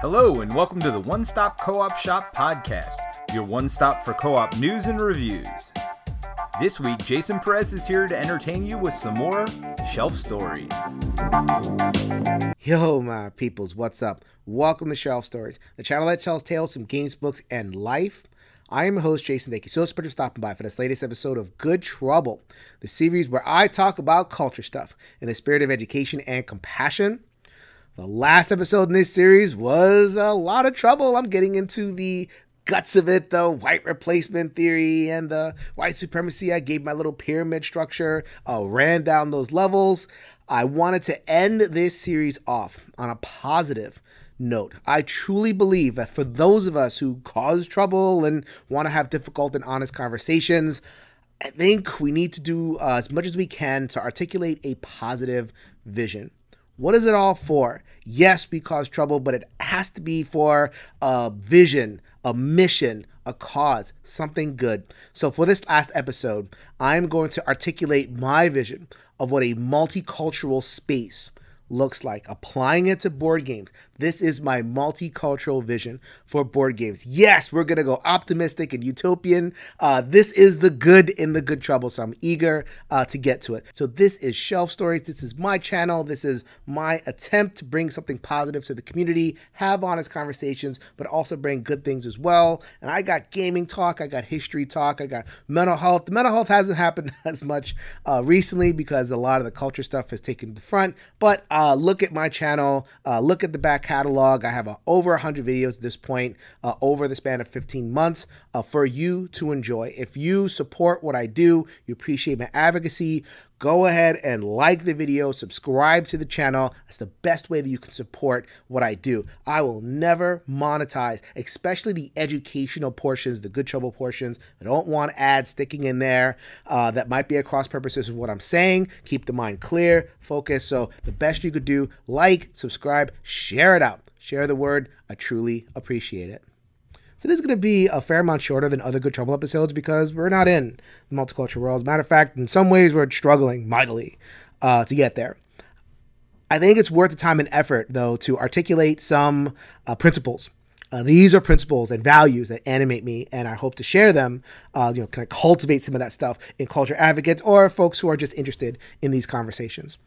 Hello, and welcome to the One Stop Co op Shop podcast, your one stop for co op news and reviews. This week, Jason Perez is here to entertain you with some more shelf stories. Yo, my peoples, what's up? Welcome to Shelf Stories, the channel that tells tales from games, books, and life. I am your host, Jason Thank you so much for stopping by for this latest episode of Good Trouble, the series where I talk about culture stuff in the spirit of education and compassion. The last episode in this series was a lot of trouble. I'm getting into the guts of it, the white replacement theory and the white supremacy. I gave my little pyramid structure, uh, ran down those levels. I wanted to end this series off on a positive note. I truly believe that for those of us who cause trouble and want to have difficult and honest conversations, I think we need to do uh, as much as we can to articulate a positive vision. What is it all for? Yes, we cause trouble, but it has to be for a vision, a mission, a cause, something good. So, for this last episode, I'm going to articulate my vision of what a multicultural space looks like, applying it to board games. This is my multicultural vision for board games. Yes, we're going to go optimistic and utopian. Uh, this is the good in the good trouble, so I'm eager uh, to get to it. So, this is Shelf Stories. This is my channel. This is my attempt to bring something positive to the community, have honest conversations, but also bring good things as well. And I got gaming talk, I got history talk, I got mental health. The mental health hasn't happened as much uh, recently because a lot of the culture stuff has taken the front, but uh, look at my channel, uh, look at the back catalog. I have uh, over 100 videos at this point uh, over the span of 15 months uh, for you to enjoy. If you support what I do, you appreciate my advocacy, go ahead and like the video, subscribe to the channel. That's the best way that you can support what I do. I will never monetize, especially the educational portions, the good trouble portions. I don't want ads sticking in there uh, that might be at cross purposes with what I'm saying. Keep the mind clear, focus. So the best you could do, like, subscribe, share it out. Share the word. I truly appreciate it. So this is going to be a fair amount shorter than other Good Trouble episodes because we're not in the multicultural world. As a matter of fact, in some ways, we're struggling mightily uh, to get there. I think it's worth the time and effort, though, to articulate some uh, principles. Uh, these are principles and values that animate me, and I hope to share them. Uh, you know, kind of cultivate some of that stuff in culture advocates or folks who are just interested in these conversations.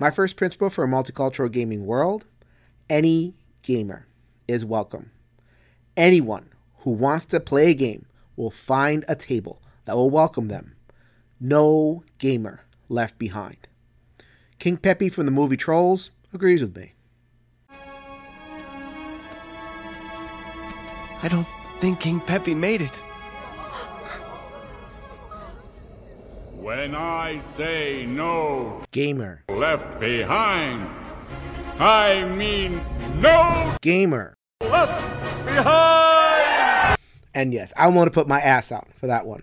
My first principle for a multicultural gaming world: any gamer is welcome anyone who wants to play a game will find a table that will welcome them. No gamer left behind. King Peppy from the movie Trolls agrees with me. I don't think King Peppy made it. When I say no Gamer. left behind, I mean no Gamer. left behind! And yes, I want to put my ass out for that one.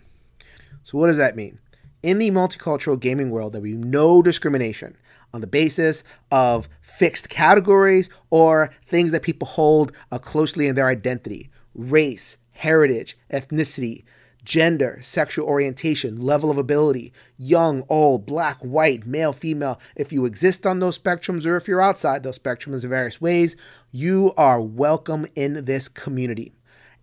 So, what does that mean? In the multicultural gaming world, there will be no discrimination on the basis of fixed categories or things that people hold uh, closely in their identity race, heritage, ethnicity, gender, sexual orientation, level of ability, young, old, black, white, male, female. If you exist on those spectrums or if you're outside those spectrums in various ways, you are welcome in this community.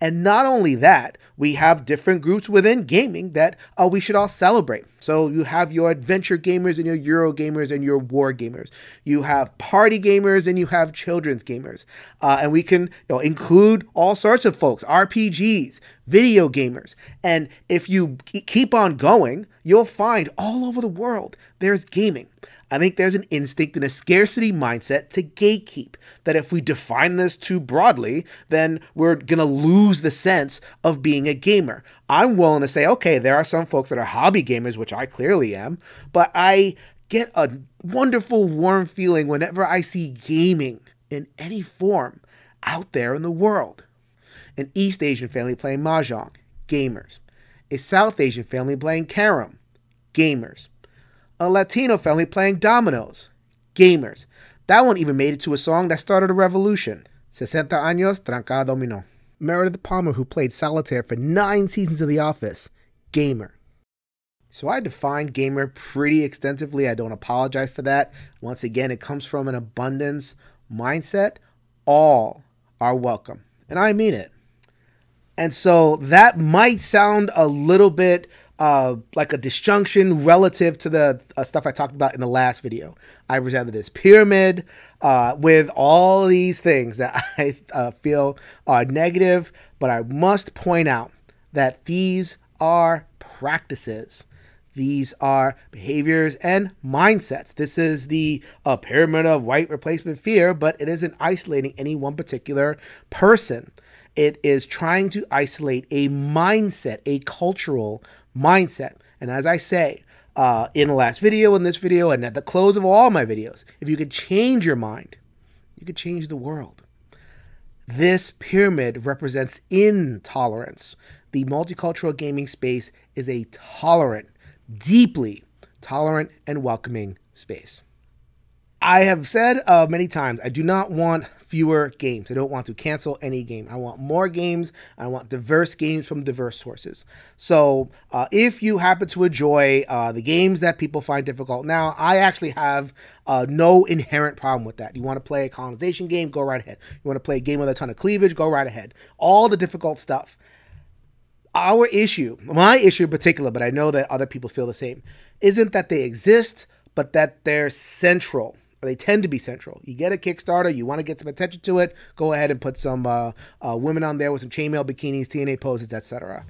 And not only that, we have different groups within gaming that uh, we should all celebrate. So you have your adventure gamers and your Euro gamers and your war gamers. You have party gamers and you have children's gamers. Uh, and we can you know, include all sorts of folks, RPGs, video gamers. And if you keep on going, you'll find all over the world there's gaming. I think there's an instinct and a scarcity mindset to gatekeep. That if we define this too broadly, then we're going to lose the sense of being a gamer. I'm willing to say, okay, there are some folks that are hobby gamers, which I clearly am, but I get a wonderful, warm feeling whenever I see gaming in any form out there in the world. An East Asian family playing Mahjong, gamers. A South Asian family playing Carom, gamers a Latino family playing dominoes. Gamers. That one even made it to a song that started a revolution. 60 años tranca dominó. Meredith Palmer, who played solitaire for nine seasons of The Office. Gamer. So I defined gamer pretty extensively. I don't apologize for that. Once again, it comes from an abundance mindset. All are welcome. And I mean it. And so that might sound a little bit uh, like a disjunction relative to the uh, stuff I talked about in the last video. I presented this pyramid uh, with all these things that I uh, feel are negative, but I must point out that these are practices. These are behaviors and mindsets. This is the uh, pyramid of white replacement fear, but it isn't isolating any one particular person. It is trying to isolate a mindset, a cultural mindset. And as I say uh, in the last video, in this video, and at the close of all my videos, if you could change your mind, you could change the world. This pyramid represents intolerance. The multicultural gaming space is a tolerant, deeply tolerant, and welcoming space. I have said uh, many times I do not want fewer games. I don't want to cancel any game. I want more games. I want diverse games from diverse sources. So uh, if you happen to enjoy uh, the games that people find difficult now, I actually have uh, no inherent problem with that. You want to play a colonization game, go right ahead. You want to play a game with a ton of cleavage, go right ahead. All the difficult stuff. Our issue, my issue in particular, but I know that other people feel the same, isn't that they exist, but that they're central they tend to be central. You get a Kickstarter, you want to get some attention to it, go ahead and put some uh, uh, women on there with some chainmail bikinis, TNA poses, etc.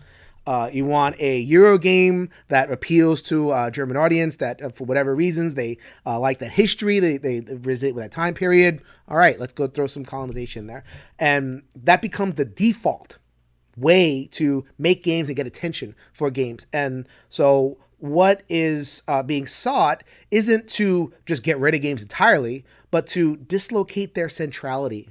Uh, you want a Euro game that appeals to a German audience that, uh, for whatever reasons, they uh, like that history, they, they visit with that time period. All right, let's go throw some colonization there. And that becomes the default way to make games and get attention for games. And so what is uh, being sought isn't to just get rid of games entirely, but to dislocate their centrality.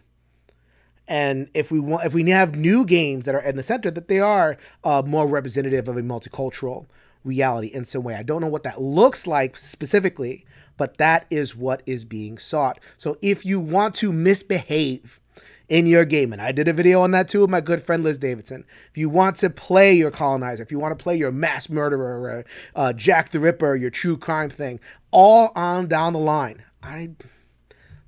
And if we want, if we have new games that are in the center, that they are uh, more representative of a multicultural reality in some way. I don't know what that looks like specifically, but that is what is being sought. So if you want to misbehave in your game. And I did a video on that too with my good friend Liz Davidson. If you want to play your colonizer, if you want to play your mass murderer, uh, Jack the Ripper, your true crime thing, all on down the line, I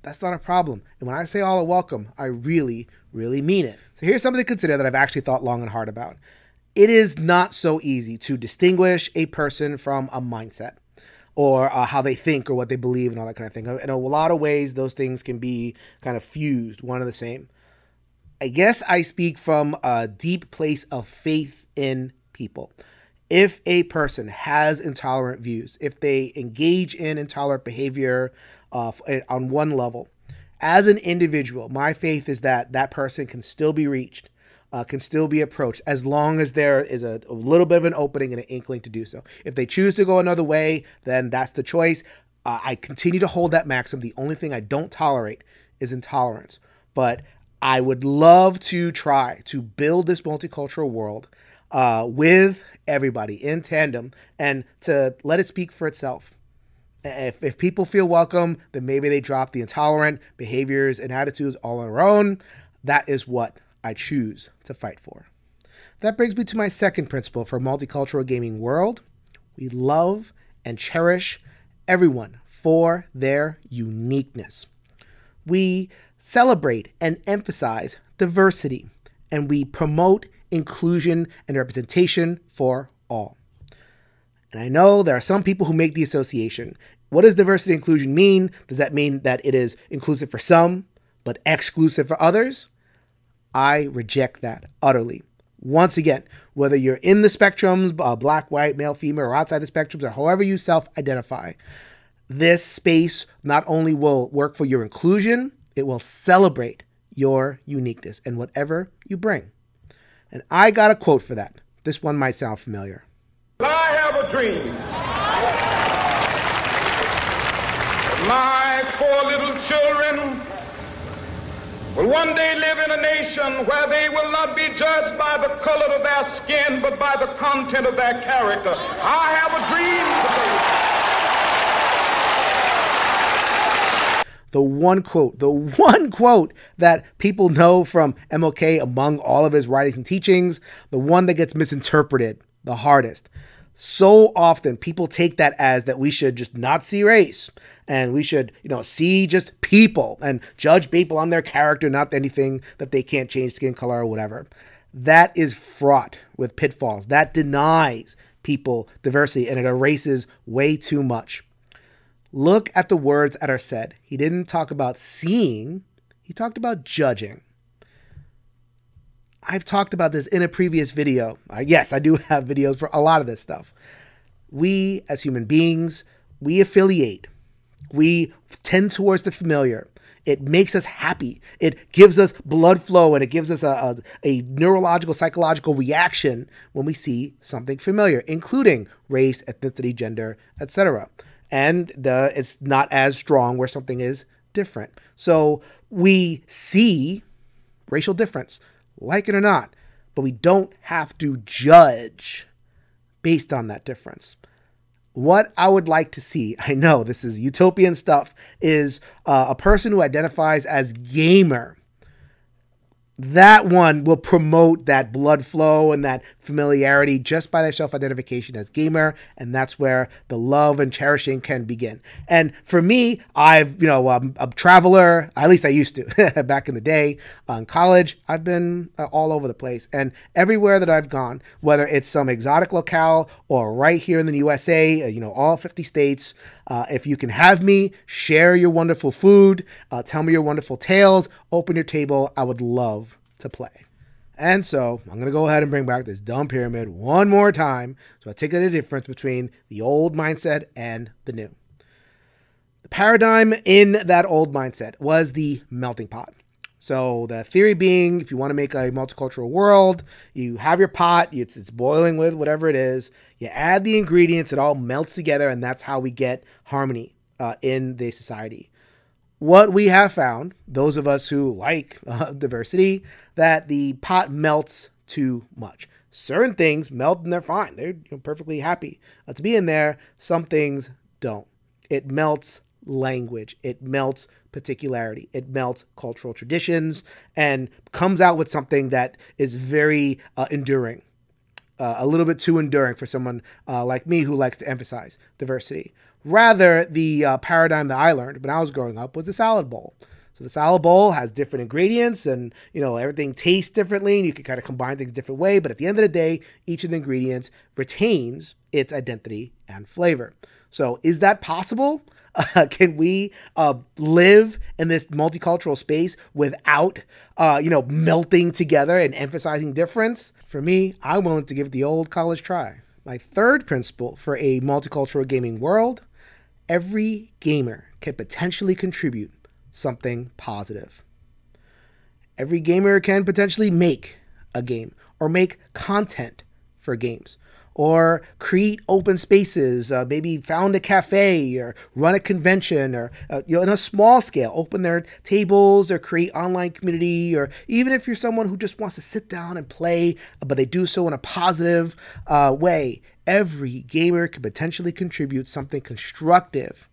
that's not a problem. And when I say all are welcome, I really, really mean it. So here's something to consider that I've actually thought long and hard about. It is not so easy to distinguish a person from a mindset or uh, how they think or what they believe and all that kind of thing. In a lot of ways, those things can be kind of fused, one and the same. I guess I speak from a deep place of faith in people. If a person has intolerant views, if they engage in intolerant behavior uh, on one level, as an individual, my faith is that that person can still be reached uh, can still be approached as long as there is a, a, little bit of an opening and an inkling to do so. If they choose to go another way, then that's the choice. Uh, I continue to hold that maxim. The only thing I don't tolerate is intolerance. But I would love to try to build this multicultural world uh, with everybody in tandem and to let it speak for itself. If, if people feel welcome, then maybe they drop the intolerant behaviors and attitudes all on their own. That is what I choose to fight for. That brings me to my second principle for a multicultural gaming world. We love and cherish everyone for their uniqueness. We celebrate and emphasize diversity, and we promote inclusion and representation for all. And I know there are some people who make the association. What does diversity inclusion mean? Does that mean that it is inclusive for some, but exclusive for others? I reject that utterly. Once again, whether you're in the spectrums, uh, black, white, male, female, or outside the spectrums, or however you self identify, this space not only will work for your inclusion, it will celebrate your uniqueness and whatever you bring. And I got a quote for that. This one might sound familiar. I have a dream. My four little children will one day live in a nation where they will not be judged by the color of their skin, but by the content of their character. I have a dream today. The one quote, the one quote that people know from MLK among all of his writings and teachings, the one that gets misinterpreted the hardest. So often people take that as that we should just not see race and we should, you know, see just people and judge people on their character, not anything that they can't change skin color or whatever. That is fraught with pitfalls. That denies people diversity and it erases way too much. Look at the words that are said. He didn't talk about seeing, he talked about judging. I've talked about this in a previous video. Uh, yes, I do have videos for a lot of this stuff. We, as human beings, we affiliate. We tend towards the familiar. It makes us happy. It gives us blood flow and it gives us a, a, a, neurological, psychological reaction when we see something familiar, including race, ethnicity, gender, etc. And the, it's not as strong where something is different. So we see racial difference like it or not, but we don't have to judge based on that difference. What I would like to see, I know this is utopian stuff, is uh, a person who identifies as gamer that one will promote that blood flow and that familiarity just by their self identification as gamer. And that's where the love and cherishing can begin. And for me, I've, you know, I'm a traveler, at least I used to back in the day uh, in college. I've been uh, all over the place. And everywhere that I've gone, whether it's some exotic locale or right here in the USA, uh, you know, all 50 states, uh, if you can have me, share your wonderful food, uh, tell me your wonderful tales, open your table. I would love to play. And so I'm going to go ahead and bring back this dumb pyramid one more time so I take the difference between the old mindset and the new. The paradigm in that old mindset was the melting pot. So the theory being, if you want to make a multicultural world, you have your pot, it's it's boiling with whatever it is. You add the ingredients, it all melts together, and that's how we get harmony uh, in the society. What we have found, those of us who like uh, diversity, that the pot melts too much. Certain things melt and they're fine; they're you know, perfectly happy uh, to be in there. Some things don't. It melts language. It melts particularity. It melts cultural traditions and comes out with something that is very uh, enduring. Uh, a little bit too enduring for someone uh, like me who likes to emphasize diversity. Rather, the uh, paradigm that I learned when I was growing up was the salad bowl. So the salad bowl has different ingredients, and you know everything tastes differently, and you can kind of combine things different way. But at the end of the day, each of the ingredients retains its identity and flavor. So is that possible? Uh, can we uh, live in this multicultural space without, uh, you know, melting together and emphasizing difference? For me, I'm willing to give the old college try. My third principle for a multicultural gaming world every gamer can potentially contribute something positive. Every gamer can potentially make a game or make content for games or create open spaces, uh, maybe found a cafe or run a convention or, uh, you know, in a small scale, open their tables or create online community, or even if you're someone who just wants to sit down and play, but they do so in a positive uh, way, every gamer can potentially contribute something constructive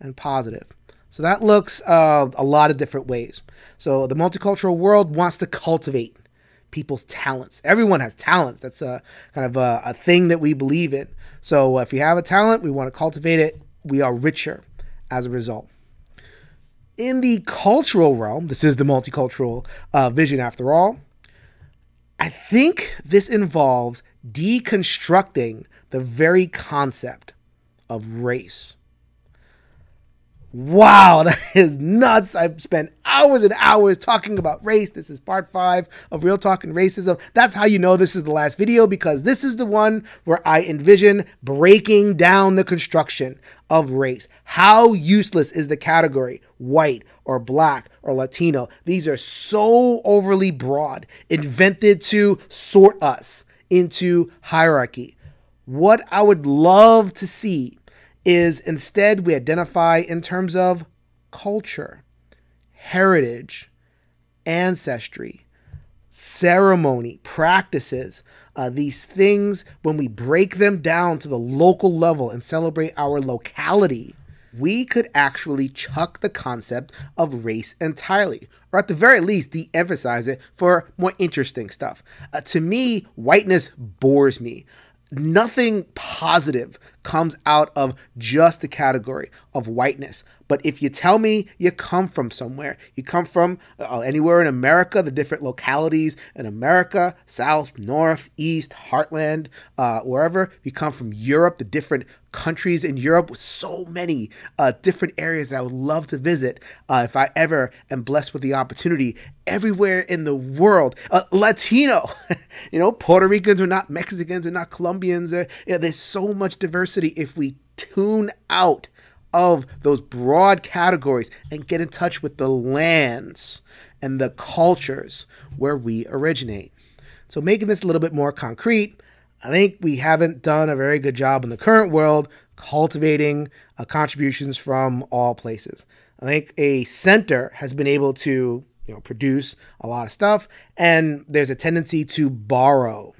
and positive. So that looks uh, a lot of different ways. So the multicultural world wants to cultivate people's talents. Everyone has talents. That's a kind of a, a thing that we believe in. So if you have a talent, we want to cultivate it. We are richer as a result. In the cultural realm, this is the multicultural uh, vision after all. I think this involves deconstructing the very concept of race. Wow, that is nuts. I've spent hours and hours talking about race. This is part five of Real Talk and Racism. That's how you know this is the last video because this is the one where I envision breaking down the construction of race. How useless is the category white or black or Latino? These are so overly broad, invented to sort us into hierarchy. What I would love to see is instead we identify in terms of culture, heritage, ancestry, ceremony, practices. Uh, these things, when we break them down to the local level and celebrate our locality, we could actually chuck the concept of race entirely, or at the very least, de emphasize it for more interesting stuff. Uh, to me, whiteness bores me nothing positive comes out of just the category of whiteness. But if you tell me you come from somewhere, you come from uh, anywhere in America, the different localities in America, South, North, East, Heartland, uh, wherever, you come from Europe, the different countries in Europe with so many uh, different areas that I would love to visit uh, if I ever am blessed with the opportunity. Everywhere in the world, uh, Latino, you know, Puerto Ricans are not Mexicans, are not Colombians. Are, you know, there's so much diversity if we tune out of those broad categories and get in touch with the lands and the cultures where we originate. So, making this a little bit more concrete, I think we haven't done a very good job in the current world cultivating uh, contributions from all places. I think a center has been able to you know produce a lot of stuff and there's a tendency to borrow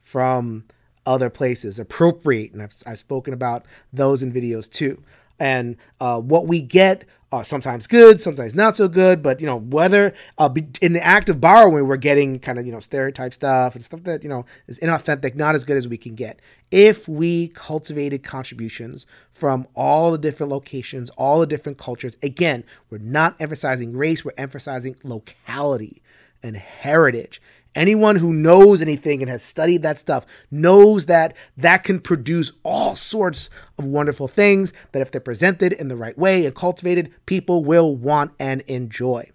from other places appropriate and I've, I've spoken about those in videos too and uh, what we get are sometimes good, sometimes not so good. But you know, whether uh, in the act of borrowing, we're getting kind of you know stereotype stuff and stuff that you know is inauthentic, not as good as we can get. If we cultivated contributions from all the different locations, all the different cultures, again, we're not emphasizing race, we're emphasizing locality and heritage. Anyone who knows anything and has studied that stuff knows that that can produce all sorts of wonderful things that, if they're presented in the right way and cultivated, people will want and enjoy.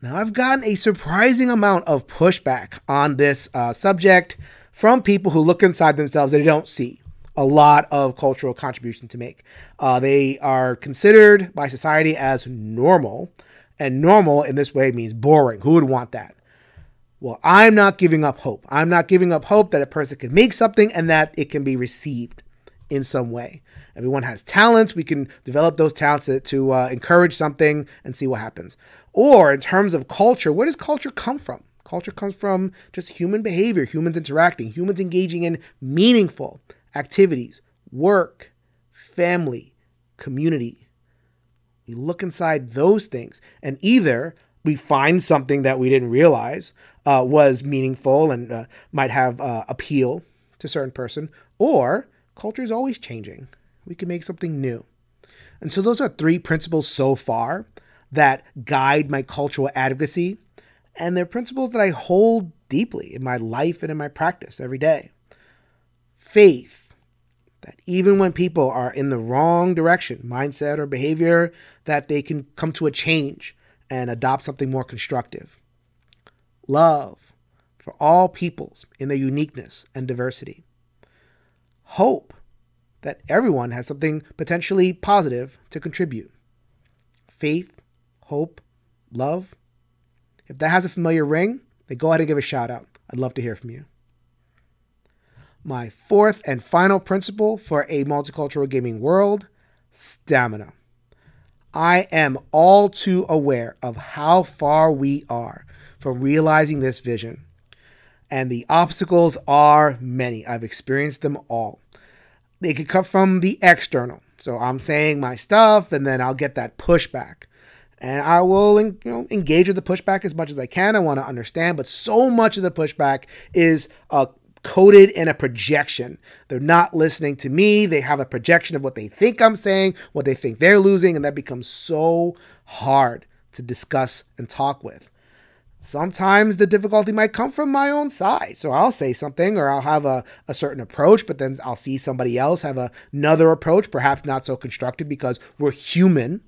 Now, I've gotten a surprising amount of pushback on this uh, subject from people who look inside themselves and they don't see a lot of cultural contribution to make. Uh, they are considered by society as normal, and normal in this way means boring. Who would want that? Well, I'm not giving up hope. I'm not giving up hope that a person can make something and that it can be received in some way. Everyone has talents. We can develop those talents to, to uh, encourage something and see what happens. Or in terms of culture, where does culture come from? Culture comes from just human behavior, humans interacting, humans engaging in meaningful activities, work, family, community. We look inside those things and either we find something that we didn't realize uh, was meaningful and uh, might have uh, appeal to certain person, or culture is always changing. We can make something new. And so those are three principles so far that guide my cultural advocacy. And they're principles that I hold deeply in my life and in my practice every day. Faith, that even when people are in the wrong direction, mindset or behavior, that they can come to a change and adopt something more constructive. Love for all peoples in their uniqueness and diversity. Hope that everyone has something potentially positive to contribute. Faith, hope, love. If that has a familiar ring, then go ahead and give a shout out. I'd love to hear from you. My fourth and final principle for a multicultural gaming world stamina. I am all too aware of how far we are from realizing this vision. And the obstacles are many. I've experienced them all. They could come from the external. So I'm saying my stuff, and then I'll get that pushback. And I will you know, engage with the pushback as much as I can. I want to understand, but so much of the pushback is uh, coded in a projection. They're not listening to me. They have a projection of what they think I'm saying, what they think they're losing, and that becomes so hard to discuss and talk with. Sometimes the difficulty might come from my own side. So I'll say something or I'll have a, a certain approach, but then I'll see somebody else have a, another approach, perhaps not so constructive because we're human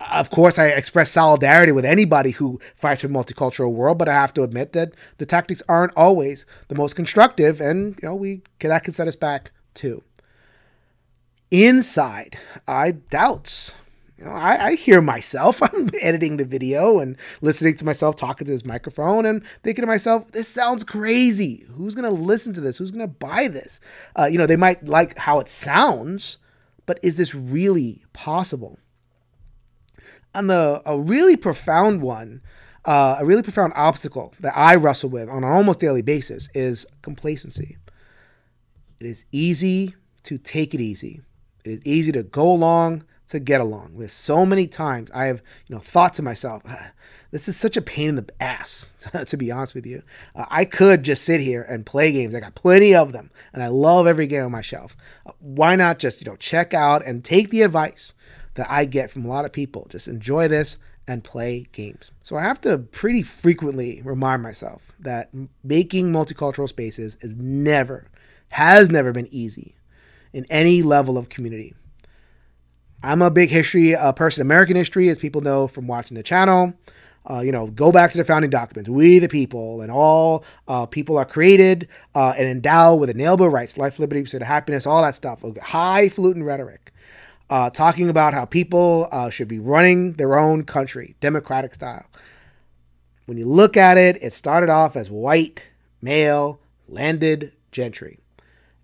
of course, I express solidarity with anybody who fights for a multicultural world, but I have to admit that the tactics aren't always the most constructive, and you know we that can set us back too. Inside, I doubts. You know, I, I hear myself. I'm editing the video and listening to myself talking to this microphone and thinking to myself, "This sounds crazy. Who's gonna listen to this? Who's gonna buy this?" Uh, you know, they might like how it sounds, but is this really possible? And the a really profound one, uh, a really profound obstacle that I wrestle with on an almost daily basis is complacency. It is easy to take it easy. It is easy to go along, to get along. There's so many times I have, you know, thought to myself, "Ah, this is such a pain in the ass, to be honest with you. Uh, I could just sit here and play games. I got plenty of them, and I love every game on my shelf. Uh, why not just, you know, check out and take the advice that I get from a lot of people? Just enjoy this and play games. So I have to pretty frequently remind myself that making multicultural spaces is never, has never been easy in any level of community. I'm a big history uh, person, American history, as people know from watching the channel. Uh, you know, go back to the founding documents. We the people, and all uh, people are created uh, and endowed with inalienable rights, life, liberty, pursuit of happiness, all that stuff. Highfalutin rhetoric, uh, talking about how people uh, should be running their own country, democratic style. When you look at it, it started off as white, male, landed gentry.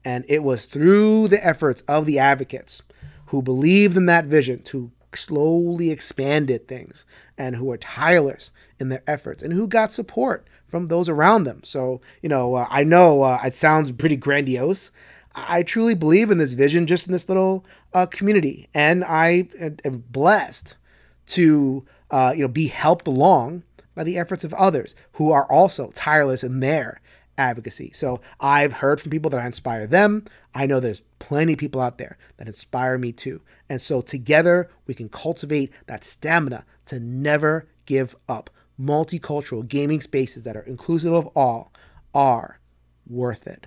And it was through the efforts of the advocates who believed in that vision to slowly expanded things and who were tireless in their efforts and who got support from those around them. So, you know, uh, I know uh, it sounds pretty grandiose. I truly believe in this vision just in this little uh, community. And I am blessed to, uh, you know, be helped along by the efforts of others who are also tireless in their advocacy. So I've heard from people that I inspire them. I know there's plenty of people out there that inspire me too. And so together we can cultivate that stamina to never give up. Multicultural gaming spaces that are inclusive of all are worth it.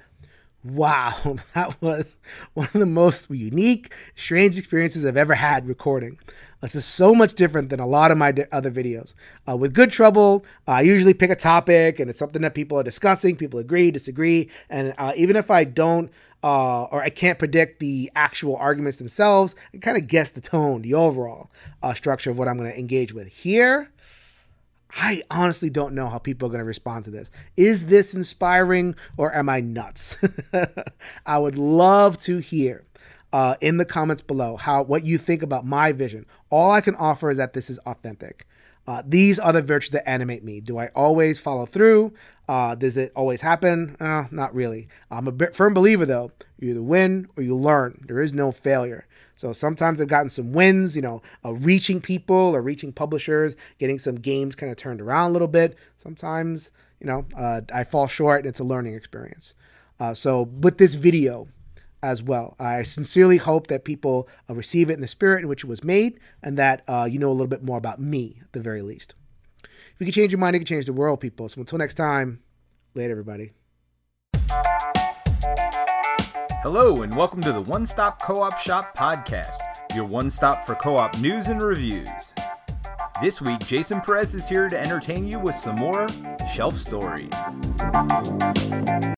Wow, that was one of the most unique, strange experiences I've ever had recording. This is so much different than a lot of my other videos. Uh, with Good Trouble, I usually pick a topic and it's something that people are discussing. People agree, disagree. And uh, even if I don't uh, or I can't predict the actual arguments themselves, I kind of guess the tone, the overall uh, structure of what I'm going to engage with. Here, I honestly don't know how people are going to respond to this. Is this inspiring or am I nuts? I would love to hear uh, in the comments below how what you think about my vision. All I can offer is that this is authentic. Uh, these are the virtues that animate me. Do I always follow through? Uh, does it always happen? Uh, not really. I'm a firm believer though. You either win or you learn. There is no failure. So sometimes I've gotten some wins, you know, reaching people or reaching publishers, getting some games kind of turned around a little bit. Sometimes, you know, uh, I fall short and it's a learning experience. Uh, so with this video, as well. I sincerely hope that people uh, receive it in the spirit in which it was made and that uh, you know a little bit more about me at the very least. If you can change your mind, you can change the world, people. So until next time, later, everybody. Hello, and welcome to the One Stop Co op Shop podcast, your one stop for co op news and reviews. This week, Jason Perez is here to entertain you with some more shelf stories.